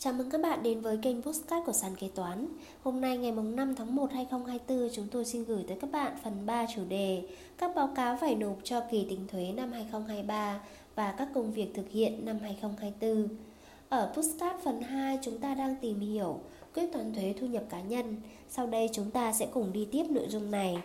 Chào mừng các bạn đến với kênh Postcard của Sàn Kế Toán. Hôm nay ngày 5 tháng 1 2024 chúng tôi xin gửi tới các bạn phần 3 chủ đề Các báo cáo phải nộp cho kỳ tính thuế năm 2023 và các công việc thực hiện năm 2024 Ở Postcard phần 2 chúng ta đang tìm hiểu quyết toán thuế thu nhập cá nhân. Sau đây chúng ta sẽ cùng đi tiếp nội dung này.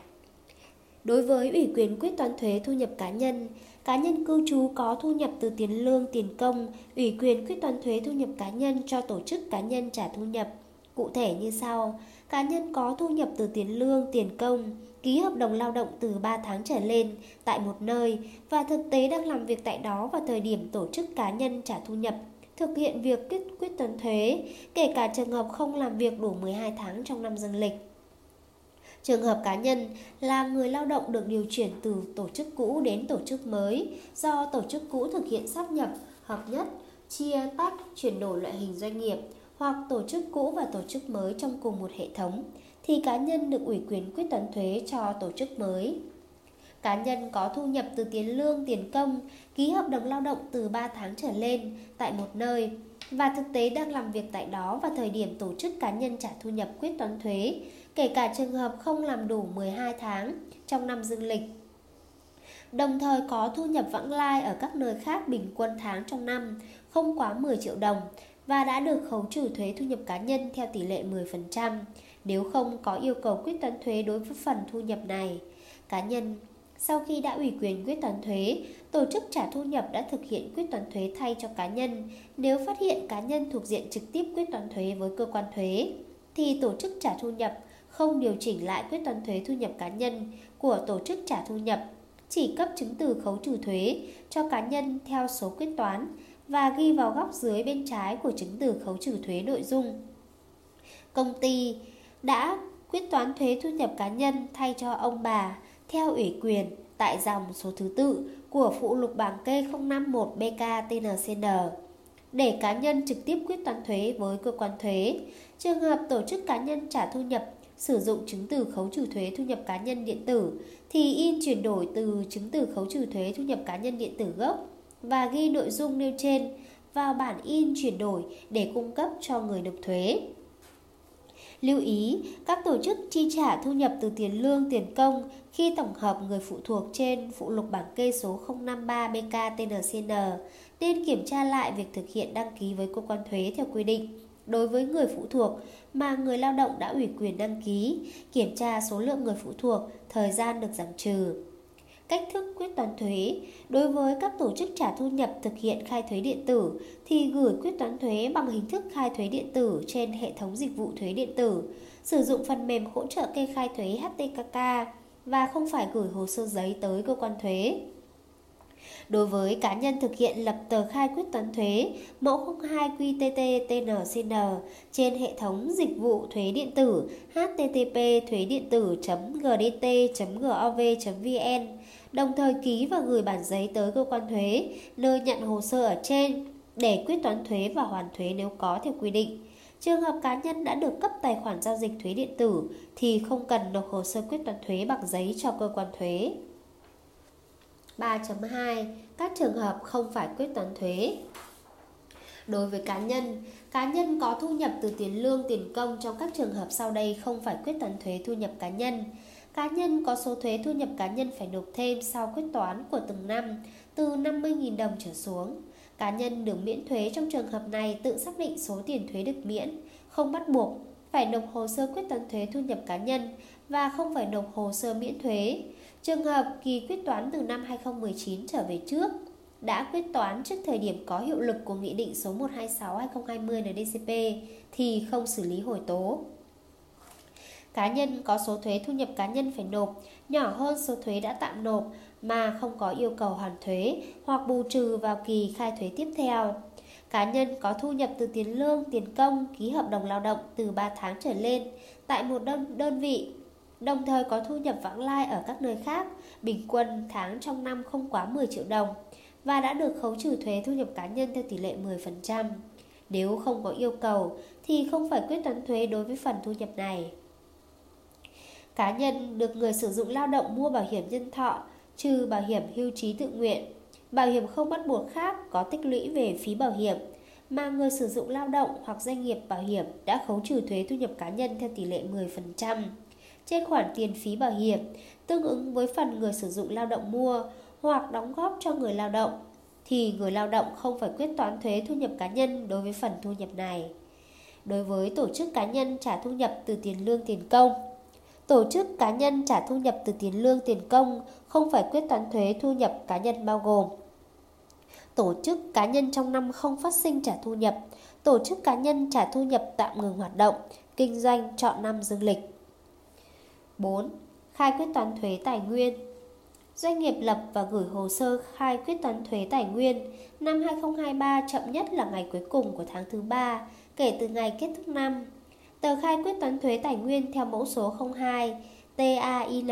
Đối với ủy quyền quyết toán thuế thu nhập cá nhân, cá nhân cư trú có thu nhập từ tiền lương, tiền công, ủy quyền quyết toán thuế thu nhập cá nhân cho tổ chức cá nhân trả thu nhập. Cụ thể như sau, cá nhân có thu nhập từ tiền lương, tiền công, ký hợp đồng lao động từ 3 tháng trở lên tại một nơi và thực tế đang làm việc tại đó vào thời điểm tổ chức cá nhân trả thu nhập thực hiện việc quyết quyết toán thuế, kể cả trường hợp không làm việc đủ 12 tháng trong năm dương lịch. Trường hợp cá nhân là người lao động được điều chuyển từ tổ chức cũ đến tổ chức mới do tổ chức cũ thực hiện sắp nhập, hợp nhất, chia tách, chuyển đổi loại hình doanh nghiệp hoặc tổ chức cũ và tổ chức mới trong cùng một hệ thống thì cá nhân được ủy quyền quyết toán thuế cho tổ chức mới. Cá nhân có thu nhập từ tiền lương, tiền công, ký hợp đồng lao động từ 3 tháng trở lên tại một nơi và thực tế đang làm việc tại đó vào thời điểm tổ chức cá nhân trả thu nhập quyết toán thuế kể cả trường hợp không làm đủ 12 tháng trong năm dương lịch. Đồng thời có thu nhập vãng lai ở các nơi khác bình quân tháng trong năm không quá 10 triệu đồng và đã được khấu trừ thuế thu nhập cá nhân theo tỷ lệ 10%, nếu không có yêu cầu quyết toán thuế đối với phần thu nhập này. Cá nhân sau khi đã ủy quyền quyết toán thuế, tổ chức trả thu nhập đã thực hiện quyết toán thuế thay cho cá nhân. Nếu phát hiện cá nhân thuộc diện trực tiếp quyết toán thuế với cơ quan thuế, thì tổ chức trả thu nhập không điều chỉnh lại quyết toán thuế thu nhập cá nhân của tổ chức trả thu nhập, chỉ cấp chứng từ khấu trừ thuế cho cá nhân theo số quyết toán và ghi vào góc dưới bên trái của chứng từ khấu trừ thuế nội dung. Công ty đã quyết toán thuế thu nhập cá nhân thay cho ông bà theo ủy quyền tại dòng số thứ tự của phụ lục bảng kê 051 BKTNCN để cá nhân trực tiếp quyết toán thuế với cơ quan thuế. Trường hợp tổ chức cá nhân trả thu nhập sử dụng chứng từ khấu trừ thuế thu nhập cá nhân điện tử thì in chuyển đổi từ chứng từ khấu trừ thuế thu nhập cá nhân điện tử gốc và ghi nội dung nêu trên vào bản in chuyển đổi để cung cấp cho người nộp thuế. Lưu ý, các tổ chức chi trả thu nhập từ tiền lương, tiền công khi tổng hợp người phụ thuộc trên phụ lục bảng kê số 053 BKTNCN nên kiểm tra lại việc thực hiện đăng ký với cơ quan thuế theo quy định đối với người phụ thuộc mà người lao động đã ủy quyền đăng ký, kiểm tra số lượng người phụ thuộc, thời gian được giảm trừ. Cách thức quyết toán thuế Đối với các tổ chức trả thu nhập thực hiện khai thuế điện tử thì gửi quyết toán thuế bằng hình thức khai thuế điện tử trên hệ thống dịch vụ thuế điện tử, sử dụng phần mềm hỗ trợ kê khai thuế HTKK và không phải gửi hồ sơ giấy tới cơ quan thuế. Đối với cá nhân thực hiện lập tờ khai quyết toán thuế, mẫu 02 QTT TNCN trên hệ thống dịch vụ thuế điện tử http thuế điện tử gdt gov vn đồng thời ký và gửi bản giấy tới cơ quan thuế, nơi nhận hồ sơ ở trên, để quyết toán thuế và hoàn thuế nếu có theo quy định. Trường hợp cá nhân đã được cấp tài khoản giao dịch thuế điện tử thì không cần nộp hồ sơ quyết toán thuế bằng giấy cho cơ quan thuế. 3.2 Các trường hợp không phải quyết toán thuế Đối với cá nhân, cá nhân có thu nhập từ tiền lương, tiền công trong các trường hợp sau đây không phải quyết toán thuế thu nhập cá nhân. Cá nhân có số thuế thu nhập cá nhân phải nộp thêm sau quyết toán của từng năm từ 50.000 đồng trở xuống. Cá nhân được miễn thuế trong trường hợp này tự xác định số tiền thuế được miễn, không bắt buộc phải nộp hồ sơ quyết toán thuế thu nhập cá nhân và không phải nộp hồ sơ miễn thuế. Trường hợp kỳ quyết toán từ năm 2019 trở về trước đã quyết toán trước thời điểm có hiệu lực của Nghị định số 126-2020 NDCP thì không xử lý hồi tố. Cá nhân có số thuế thu nhập cá nhân phải nộp nhỏ hơn số thuế đã tạm nộp mà không có yêu cầu hoàn thuế hoặc bù trừ vào kỳ khai thuế tiếp theo. Cá nhân có thu nhập từ tiền lương, tiền công, ký hợp đồng lao động từ 3 tháng trở lên tại một đơn, đơn vị đồng thời có thu nhập vãng lai ở các nơi khác, bình quân tháng trong năm không quá 10 triệu đồng và đã được khấu trừ thuế thu nhập cá nhân theo tỷ lệ 10%. Nếu không có yêu cầu thì không phải quyết toán thuế đối với phần thu nhập này. Cá nhân được người sử dụng lao động mua bảo hiểm nhân thọ, trừ bảo hiểm hưu trí tự nguyện, bảo hiểm không bắt buộc khác có tích lũy về phí bảo hiểm mà người sử dụng lao động hoặc doanh nghiệp bảo hiểm đã khấu trừ thuế thu nhập cá nhân theo tỷ lệ 10% trên khoản tiền phí bảo hiểm tương ứng với phần người sử dụng lao động mua hoặc đóng góp cho người lao động thì người lao động không phải quyết toán thuế thu nhập cá nhân đối với phần thu nhập này. Đối với tổ chức cá nhân trả thu nhập từ tiền lương tiền công, tổ chức cá nhân trả thu nhập từ tiền lương tiền công không phải quyết toán thuế thu nhập cá nhân bao gồm tổ chức cá nhân trong năm không phát sinh trả thu nhập, tổ chức cá nhân trả thu nhập tạm ngừng hoạt động, kinh doanh chọn năm dương lịch. 4. Khai quyết toán thuế tài nguyên Doanh nghiệp lập và gửi hồ sơ khai quyết toán thuế tài nguyên năm 2023 chậm nhất là ngày cuối cùng của tháng thứ 3 kể từ ngày kết thúc năm. Tờ khai quyết toán thuế tài nguyên theo mẫu số 02 TAIN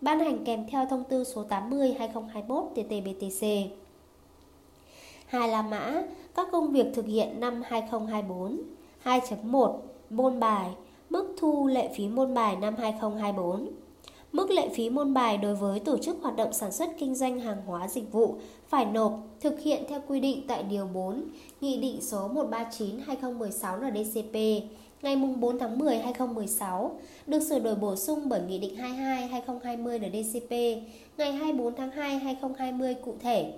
ban hành kèm theo thông tư số 80 2021 TT-BTC. Hai là Mã, các công việc thực hiện năm 2024. 2.1 Môn bài, mức thu lệ phí môn bài năm 2024. Mức lệ phí môn bài đối với tổ chức hoạt động sản xuất kinh doanh hàng hóa dịch vụ phải nộp thực hiện theo quy định tại Điều 4, Nghị định số 139-2016 NDCP ngày 4 tháng 10 2016, được sửa đổi bổ sung bởi Nghị định 22-2020 NDCP ngày 24 tháng 2 2020 cụ thể.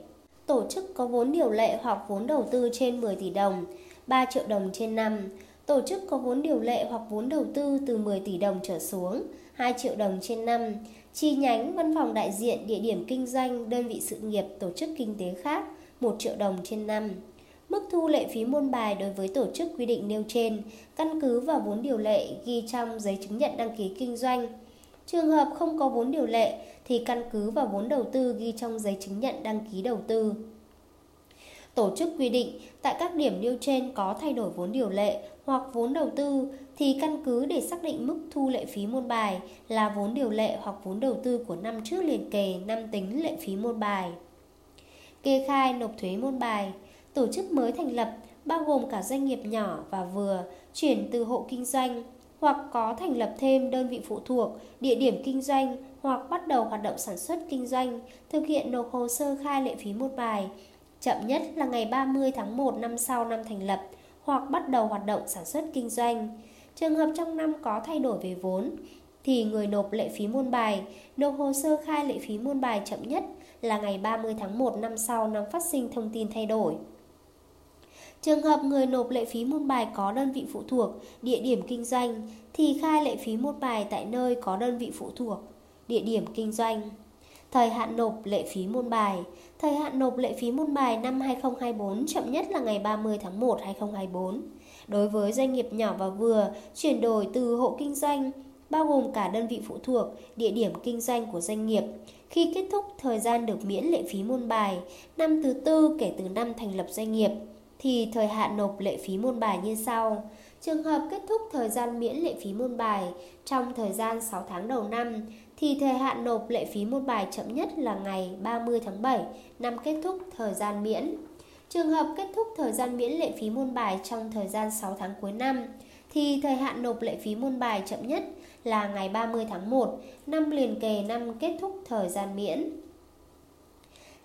Tổ chức có vốn điều lệ hoặc vốn đầu tư trên 10 tỷ đồng, 3 triệu đồng trên năm. Tổ chức có vốn điều lệ hoặc vốn đầu tư từ 10 tỷ đồng trở xuống, 2 triệu đồng trên năm. Chi nhánh, văn phòng đại diện, địa điểm kinh doanh, đơn vị sự nghiệp, tổ chức kinh tế khác, 1 triệu đồng trên năm. Mức thu lệ phí môn bài đối với tổ chức quy định nêu trên, căn cứ vào vốn điều lệ ghi trong giấy chứng nhận đăng ký kinh doanh. Trường hợp không có vốn điều lệ thì căn cứ vào vốn đầu tư ghi trong giấy chứng nhận đăng ký đầu tư. Tổ chức quy định tại các điểm nêu trên có thay đổi vốn điều lệ hoặc vốn đầu tư thì căn cứ để xác định mức thu lệ phí môn bài là vốn điều lệ hoặc vốn đầu tư của năm trước liền kề năm tính lệ phí môn bài. Kê khai nộp thuế môn bài Tổ chức mới thành lập bao gồm cả doanh nghiệp nhỏ và vừa chuyển từ hộ kinh doanh hoặc có thành lập thêm đơn vị phụ thuộc, địa điểm kinh doanh hoặc bắt đầu hoạt động sản xuất kinh doanh, thực hiện nộp hồ sơ khai lệ phí một bài, chậm nhất là ngày 30 tháng 1 năm sau năm thành lập hoặc bắt đầu hoạt động sản xuất kinh doanh. Trường hợp trong năm có thay đổi về vốn thì người nộp lệ phí môn bài nộp hồ sơ khai lệ phí môn bài chậm nhất là ngày 30 tháng 1 năm sau năm phát sinh thông tin thay đổi. Trường hợp người nộp lệ phí môn bài có đơn vị phụ thuộc, địa điểm kinh doanh thì khai lệ phí môn bài tại nơi có đơn vị phụ thuộc, địa điểm kinh doanh. Thời hạn nộp lệ phí môn bài Thời hạn nộp lệ phí môn bài năm 2024 chậm nhất là ngày 30 tháng 1 2024. Đối với doanh nghiệp nhỏ và vừa, chuyển đổi từ hộ kinh doanh, bao gồm cả đơn vị phụ thuộc, địa điểm kinh doanh của doanh nghiệp, khi kết thúc thời gian được miễn lệ phí môn bài, năm thứ tư kể từ năm thành lập doanh nghiệp, thì thời hạn nộp lệ phí môn bài như sau. Trường hợp kết thúc thời gian miễn lệ phí môn bài trong thời gian 6 tháng đầu năm thì thời hạn nộp lệ phí môn bài chậm nhất là ngày 30 tháng 7 năm kết thúc thời gian miễn. Trường hợp kết thúc thời gian miễn lệ phí môn bài trong thời gian 6 tháng cuối năm thì thời hạn nộp lệ phí môn bài chậm nhất là ngày 30 tháng 1 năm liền kề năm kết thúc thời gian miễn.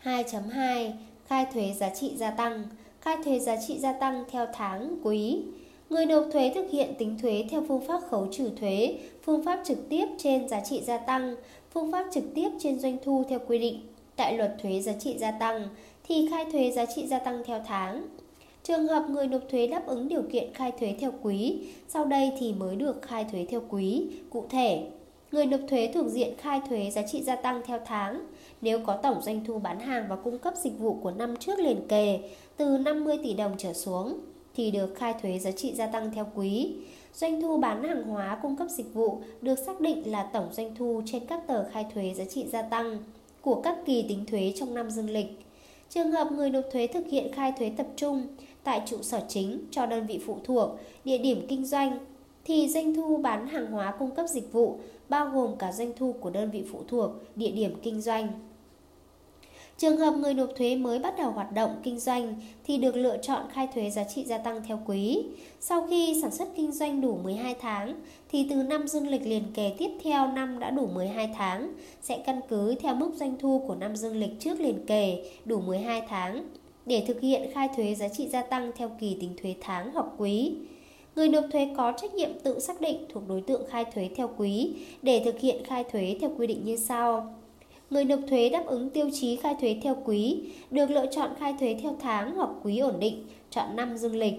2.2 Khai thuế giá trị gia tăng khai thuế giá trị gia tăng theo tháng, quý. Người nộp thuế thực hiện tính thuế theo phương pháp khấu trừ thuế, phương pháp trực tiếp trên giá trị gia tăng, phương pháp trực tiếp trên doanh thu theo quy định tại luật thuế giá trị gia tăng thì khai thuế giá trị gia tăng theo tháng. Trường hợp người nộp thuế đáp ứng điều kiện khai thuế theo quý, sau đây thì mới được khai thuế theo quý. Cụ thể, người nộp thuế thuộc diện khai thuế giá trị gia tăng theo tháng nếu có tổng doanh thu bán hàng và cung cấp dịch vụ của năm trước liền kề từ 50 tỷ đồng trở xuống thì được khai thuế giá trị gia tăng theo quý. Doanh thu bán hàng hóa cung cấp dịch vụ được xác định là tổng doanh thu trên các tờ khai thuế giá trị gia tăng của các kỳ tính thuế trong năm dương lịch. Trường hợp người nộp thuế thực hiện khai thuế tập trung tại trụ sở chính cho đơn vị phụ thuộc, địa điểm kinh doanh thì doanh thu bán hàng hóa cung cấp dịch vụ bao gồm cả doanh thu của đơn vị phụ thuộc, địa điểm kinh doanh. Trường hợp người nộp thuế mới bắt đầu hoạt động kinh doanh thì được lựa chọn khai thuế giá trị gia tăng theo quý. Sau khi sản xuất kinh doanh đủ 12 tháng, thì từ năm dương lịch liền kề tiếp theo năm đã đủ 12 tháng, sẽ căn cứ theo mức doanh thu của năm dương lịch trước liền kề đủ 12 tháng để thực hiện khai thuế giá trị gia tăng theo kỳ tính thuế tháng hoặc quý. Người nộp thuế có trách nhiệm tự xác định thuộc đối tượng khai thuế theo quý để thực hiện khai thuế theo quy định như sau. Người nộp thuế đáp ứng tiêu chí khai thuế theo quý được lựa chọn khai thuế theo tháng hoặc quý ổn định, chọn năm dương lịch.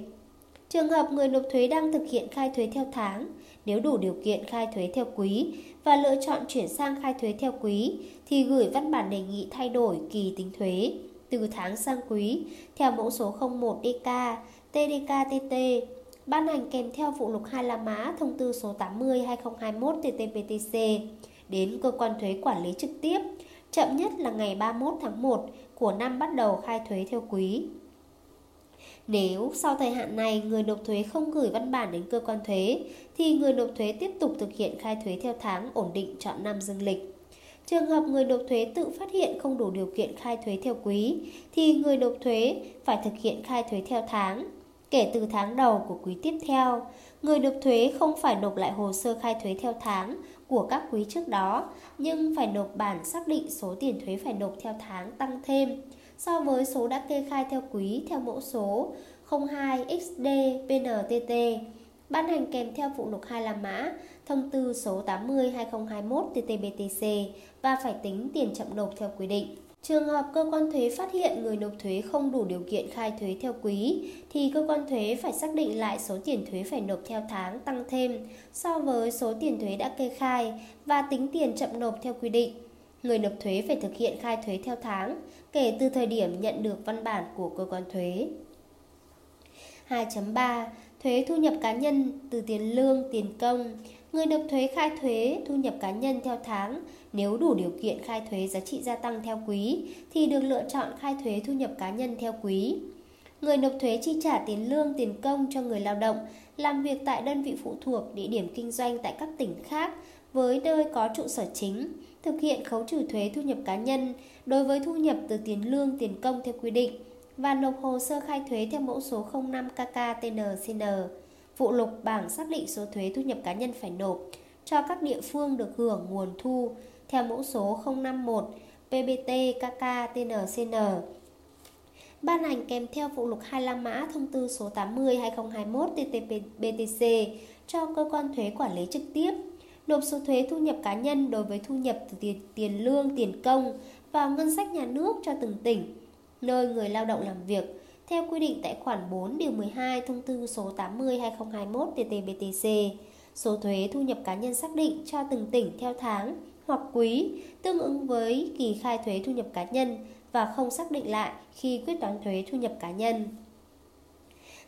Trường hợp người nộp thuế đang thực hiện khai thuế theo tháng, nếu đủ điều kiện khai thuế theo quý và lựa chọn chuyển sang khai thuế theo quý thì gửi văn bản đề nghị thay đổi kỳ tính thuế từ tháng sang quý theo mẫu số 01 DK, TDKTT ban hành kèm theo phụ lục 2 La Mã thông tư số 80 2021 TT-BTC đến cơ quan thuế quản lý trực tiếp chậm nhất là ngày 31 tháng 1 của năm bắt đầu khai thuế theo quý. Nếu sau thời hạn này người nộp thuế không gửi văn bản đến cơ quan thuế thì người nộp thuế tiếp tục thực hiện khai thuế theo tháng ổn định chọn năm dương lịch. Trường hợp người nộp thuế tự phát hiện không đủ điều kiện khai thuế theo quý thì người nộp thuế phải thực hiện khai thuế theo tháng. Kể từ tháng đầu của quý tiếp theo, người nộp thuế không phải nộp lại hồ sơ khai thuế theo tháng của các quý trước đó, nhưng phải nộp bản xác định số tiền thuế phải nộp theo tháng tăng thêm so với số đã kê khai theo quý theo mẫu số 02 XD PNTT ban hành kèm theo phụ lục 2 La Mã, thông tư số 80 2021 TT-BTC và phải tính tiền chậm nộp theo quy định. Trường hợp cơ quan thuế phát hiện người nộp thuế không đủ điều kiện khai thuế theo quý thì cơ quan thuế phải xác định lại số tiền thuế phải nộp theo tháng tăng thêm so với số tiền thuế đã kê khai và tính tiền chậm nộp theo quy định. Người nộp thuế phải thực hiện khai thuế theo tháng kể từ thời điểm nhận được văn bản của cơ quan thuế. 2.3 Thuế thu nhập cá nhân từ tiền lương, tiền công Người nộp thuế khai thuế thu nhập cá nhân theo tháng nếu đủ điều kiện khai thuế giá trị gia tăng theo quý thì được lựa chọn khai thuế thu nhập cá nhân theo quý. Người nộp thuế chi trả tiền lương, tiền công cho người lao động làm việc tại đơn vị phụ thuộc địa điểm kinh doanh tại các tỉnh khác với nơi có trụ sở chính, thực hiện khấu trừ thuế thu nhập cá nhân đối với thu nhập từ tiền lương, tiền công theo quy định và nộp hồ sơ khai thuế theo mẫu số 05 KKTNCN, phụ lục bảng xác định số thuế thu nhập cá nhân phải nộp cho các địa phương được hưởng nguồn thu theo mẫu số 051 PBT KK TNCN. Ban hành kèm theo phụ lục 25 mã thông tư số 80/2021/TT-BTC cho cơ quan thuế quản lý trực tiếp nộp số thuế thu nhập cá nhân đối với thu nhập từ tiền, tiền lương, tiền công vào ngân sách nhà nước cho từng tỉnh, nơi người lao động làm việc, theo quy định tại khoản 4 điều 12 thông tư số 80 2021 TT-BTC. Số thuế thu nhập cá nhân xác định cho từng tỉnh theo tháng hoặc quý tương ứng với kỳ khai thuế thu nhập cá nhân và không xác định lại khi quyết toán thuế thu nhập cá nhân.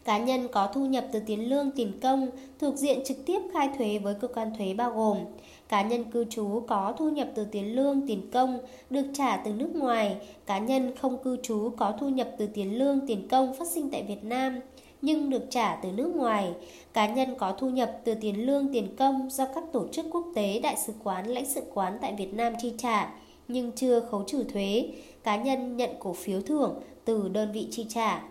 Cá nhân có thu nhập từ tiền lương, tiền công thuộc diện trực tiếp khai thuế với cơ quan thuế bao gồm cá nhân cư trú có thu nhập từ tiền lương tiền công được trả từ nước ngoài, cá nhân không cư trú có thu nhập từ tiền lương tiền công phát sinh tại Việt Nam nhưng được trả từ nước ngoài, cá nhân có thu nhập từ tiền lương tiền công do các tổ chức quốc tế, đại sứ quán, lãnh sự quán tại Việt Nam chi trả nhưng chưa khấu trừ thuế, cá nhân nhận cổ phiếu thưởng từ đơn vị chi trả.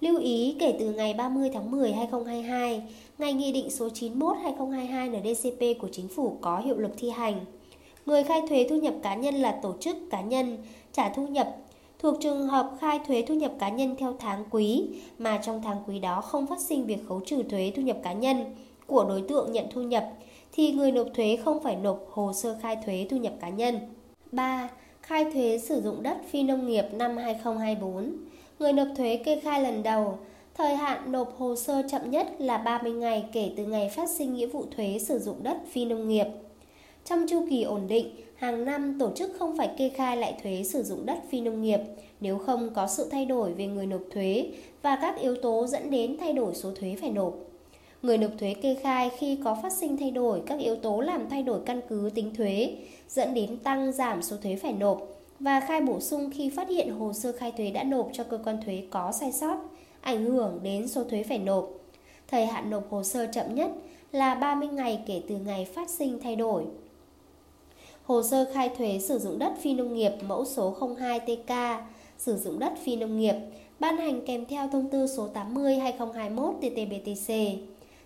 Lưu ý kể từ ngày 30 tháng 10 2022, ngày Nghị định số 91 2022 NDCP của Chính phủ có hiệu lực thi hành. Người khai thuế thu nhập cá nhân là tổ chức cá nhân trả thu nhập thuộc trường hợp khai thuế thu nhập cá nhân theo tháng quý mà trong tháng quý đó không phát sinh việc khấu trừ thuế thu nhập cá nhân của đối tượng nhận thu nhập, thì người nộp thuế không phải nộp hồ sơ khai thuế thu nhập cá nhân. 3. Khai thuế sử dụng đất phi nông nghiệp năm 2024 người nộp thuế kê khai lần đầu. Thời hạn nộp hồ sơ chậm nhất là 30 ngày kể từ ngày phát sinh nghĩa vụ thuế sử dụng đất phi nông nghiệp. Trong chu kỳ ổn định, hàng năm tổ chức không phải kê khai lại thuế sử dụng đất phi nông nghiệp nếu không có sự thay đổi về người nộp thuế và các yếu tố dẫn đến thay đổi số thuế phải nộp. Người nộp thuế kê khai khi có phát sinh thay đổi các yếu tố làm thay đổi căn cứ tính thuế, dẫn đến tăng giảm số thuế phải nộp và khai bổ sung khi phát hiện hồ sơ khai thuế đã nộp cho cơ quan thuế có sai sót, ảnh hưởng đến số thuế phải nộp. Thời hạn nộp hồ sơ chậm nhất là 30 ngày kể từ ngày phát sinh thay đổi. Hồ sơ khai thuế sử dụng đất phi nông nghiệp mẫu số 02TK sử dụng đất phi nông nghiệp ban hành kèm theo thông tư số 80/2021 TT-BTC.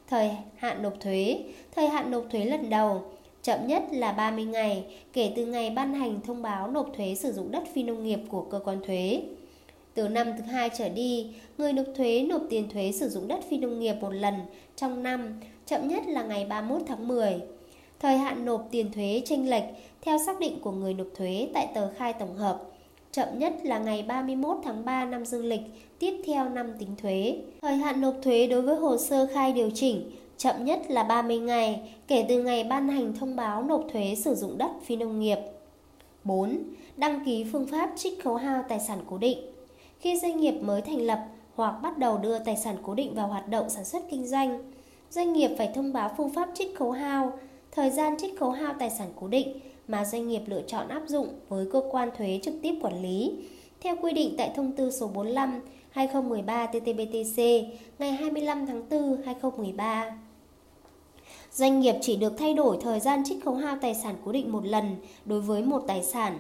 Thời hạn nộp thuế, thời hạn nộp thuế lần đầu chậm nhất là 30 ngày kể từ ngày ban hành thông báo nộp thuế sử dụng đất phi nông nghiệp của cơ quan thuế. Từ năm thứ hai trở đi, người nộp thuế nộp tiền thuế sử dụng đất phi nông nghiệp một lần trong năm, chậm nhất là ngày 31 tháng 10. Thời hạn nộp tiền thuế chênh lệch theo xác định của người nộp thuế tại tờ khai tổng hợp, chậm nhất là ngày 31 tháng 3 năm dương lịch, tiếp theo năm tính thuế. Thời hạn nộp thuế đối với hồ sơ khai điều chỉnh, chậm nhất là 30 ngày kể từ ngày ban hành thông báo nộp thuế sử dụng đất phi nông nghiệp. 4. Đăng ký phương pháp trích khấu hao tài sản cố định. Khi doanh nghiệp mới thành lập hoặc bắt đầu đưa tài sản cố định vào hoạt động sản xuất kinh doanh, doanh nghiệp phải thông báo phương pháp trích khấu hao, thời gian trích khấu hao tài sản cố định mà doanh nghiệp lựa chọn áp dụng với cơ quan thuế trực tiếp quản lý theo quy định tại thông tư số 45 2013 TTBTC ngày 25 tháng 4 2013. Doanh nghiệp chỉ được thay đổi thời gian trích khấu hao tài sản cố định một lần đối với một tài sản.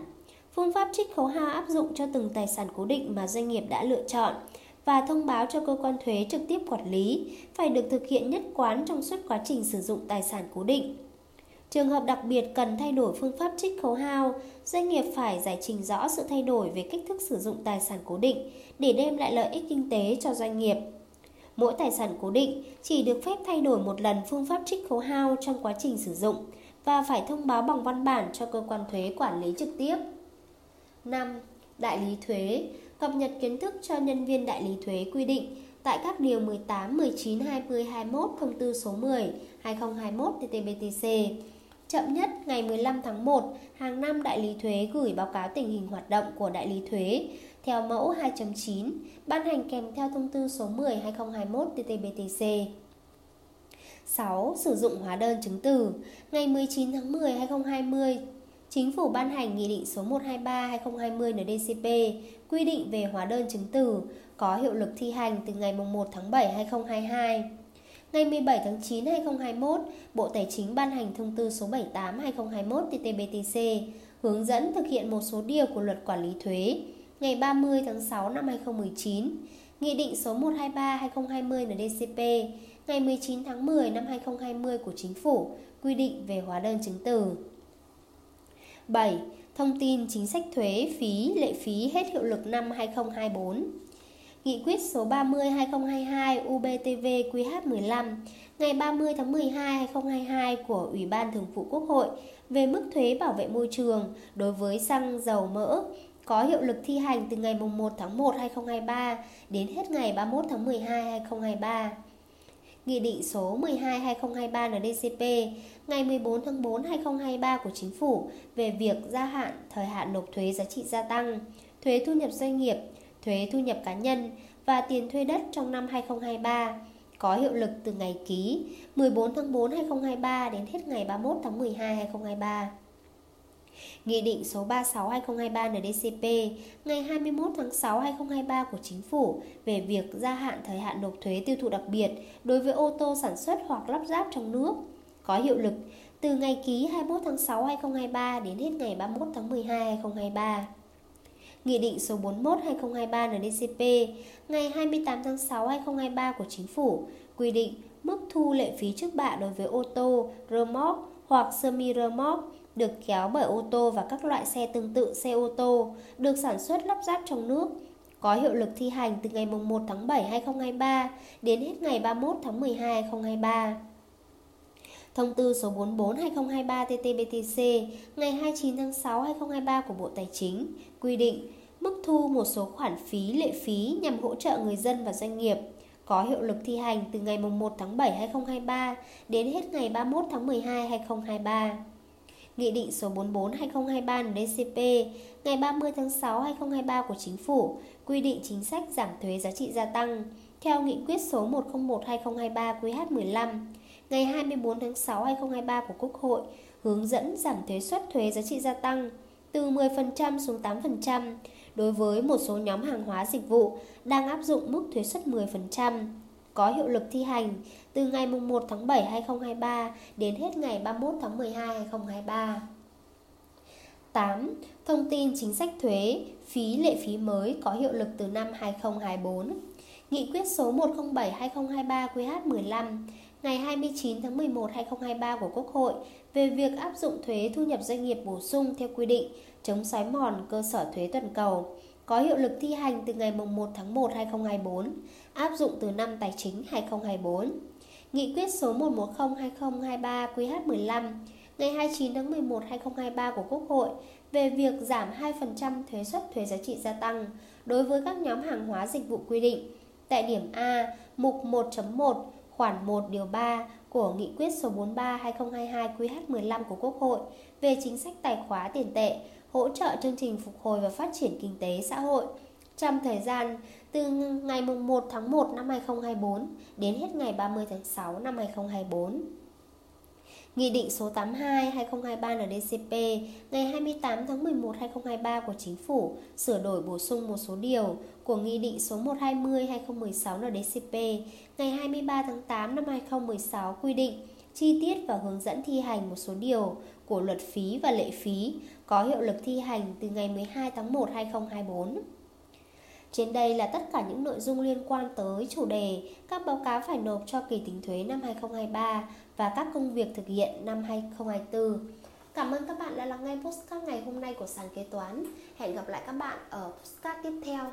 Phương pháp trích khấu hao áp dụng cho từng tài sản cố định mà doanh nghiệp đã lựa chọn và thông báo cho cơ quan thuế trực tiếp quản lý phải được thực hiện nhất quán trong suốt quá trình sử dụng tài sản cố định. Trường hợp đặc biệt cần thay đổi phương pháp trích khấu hao, doanh nghiệp phải giải trình rõ sự thay đổi về cách thức sử dụng tài sản cố định để đem lại lợi ích kinh tế cho doanh nghiệp. Mỗi tài sản cố định chỉ được phép thay đổi một lần phương pháp trích khấu hao trong quá trình sử dụng và phải thông báo bằng văn bản cho cơ quan thuế quản lý trực tiếp. 5. Đại lý thuế cập nhật kiến thức cho nhân viên đại lý thuế quy định tại các điều 18, 19, 20, 21 thông tư số 10 2021 TTBTC. Chậm nhất ngày 15 tháng 1 hàng năm đại lý thuế gửi báo cáo tình hình hoạt động của đại lý thuế theo mẫu 2.9 ban hành kèm theo thông tư số 10 2021 TTBTC. 6. Sử dụng hóa đơn chứng từ Ngày 19 tháng 10 2020, Chính phủ ban hành Nghị định số 123-2020 NDCP quy định về hóa đơn chứng từ có hiệu lực thi hành từ ngày 1 tháng 7 2022. Ngày 17 tháng 9 2021, Bộ Tài chính ban hành thông tư số 78 2021 TTBTC hướng dẫn thực hiện một số điều của luật quản lý thuế ngày 30 tháng 6 năm 2019, Nghị định số 123-2020 NDCP ngày 19 tháng 10 năm 2020 của Chính phủ quy định về hóa đơn chứng từ. 7. Thông tin chính sách thuế, phí, lệ phí hết hiệu lực năm 2024 Nghị quyết số 30-2022 UBTV QH15 ngày 30 tháng 12 2022 của Ủy ban Thường vụ Quốc hội về mức thuế bảo vệ môi trường đối với xăng dầu mỡ có hiệu lực thi hành từ ngày 1 tháng 1 2023 đến hết ngày 31 tháng 12 2023. Nghị định số 12-2023 NDCP ngày 14 tháng 4 2023 của Chính phủ về việc gia hạn thời hạn nộp thuế giá trị gia tăng, thuế thu nhập doanh nghiệp, thuế thu nhập cá nhân và tiền thuê đất trong năm 2023 có hiệu lực từ ngày ký 14 tháng 4 2023 đến hết ngày 31 tháng 12 2023. Nghị định số 36-2023 NDCP ngày 21 tháng 6 2023 của Chính phủ về việc gia hạn thời hạn nộp thuế tiêu thụ đặc biệt đối với ô tô sản xuất hoặc lắp ráp trong nước có hiệu lực từ ngày ký 21 tháng 6 2023 đến hết ngày 31 tháng 12 2023. Nghị định số 41-2023 NDCP ngày 28 tháng 6 2023 của Chính phủ quy định mức thu lệ phí trước bạ đối với ô tô, rơ móc hoặc semi rơ móc được kéo bởi ô tô và các loại xe tương tự xe ô tô được sản xuất lắp ráp trong nước có hiệu lực thi hành từ ngày 1 tháng 7 2023 đến hết ngày 31 tháng 12 2023. Thông tư số 44-2023 TT-BTC ngày 29 tháng 6 2023 của Bộ Tài chính, quy định mức thu một số khoản phí, lệ phí nhằm hỗ trợ người dân và doanh nghiệp có hiệu lực thi hành từ ngày 1 tháng 7 2023 đến hết ngày 31 tháng 12 2023. Nghị định số 44-2023 NDCP ngày 30 tháng 6 2023 của Chính phủ quy định chính sách giảm thuế giá trị gia tăng theo nghị quyết số 101-2023 QH15 ngày 24 tháng 6 2023 của Quốc hội hướng dẫn giảm thuế suất thuế giá trị gia tăng từ 10% xuống 8% đối với một số nhóm hàng hóa dịch vụ đang áp dụng mức thuế suất 10% có hiệu lực thi hành từ ngày 1 tháng 7 2023 đến hết ngày 31 tháng 12 2023. 8. Thông tin chính sách thuế, phí lệ phí mới có hiệu lực từ năm 2024. Nghị quyết số 107-2023 QH15 ngày 29 tháng 11 2023 của Quốc hội về việc áp dụng thuế thu nhập doanh nghiệp bổ sung theo quy định chống xói mòn cơ sở thuế toàn cầu có hiệu lực thi hành từ ngày 1 tháng 1 2024, áp dụng từ năm tài chính 2024. Nghị quyết số 110-2023 QH15 ngày 29 tháng 11 2023 của Quốc hội về việc giảm 2% thuế suất thuế giá trị gia tăng đối với các nhóm hàng hóa dịch vụ quy định tại điểm A, mục 1.1, khoản 1 điều 3 của Nghị quyết số 43/2022 QH15 của Quốc hội về chính sách tài khóa tiền tệ, hỗ trợ chương trình phục hồi và phát triển kinh tế xã hội trong thời gian từ ngày 1 tháng 1 năm 2024 đến hết ngày 30 tháng 6 năm 2024. Nghị định số 82 2023 NDCP ngày 28 tháng 11 2023 của Chính phủ sửa đổi bổ sung một số điều của Nghị định số 120 2016 NDCP ngày 23 tháng 8 năm 2016 quy định chi tiết và hướng dẫn thi hành một số điều của luật phí và lệ phí có hiệu lực thi hành từ ngày 12 tháng 1 2024. Trên đây là tất cả những nội dung liên quan tới chủ đề các báo cáo phải nộp cho kỳ tính thuế năm 2023 và các công việc thực hiện năm 2024. Cảm ơn các bạn đã lắng nghe postcard ngày hôm nay của sàn kế toán. Hẹn gặp lại các bạn ở postcard tiếp theo.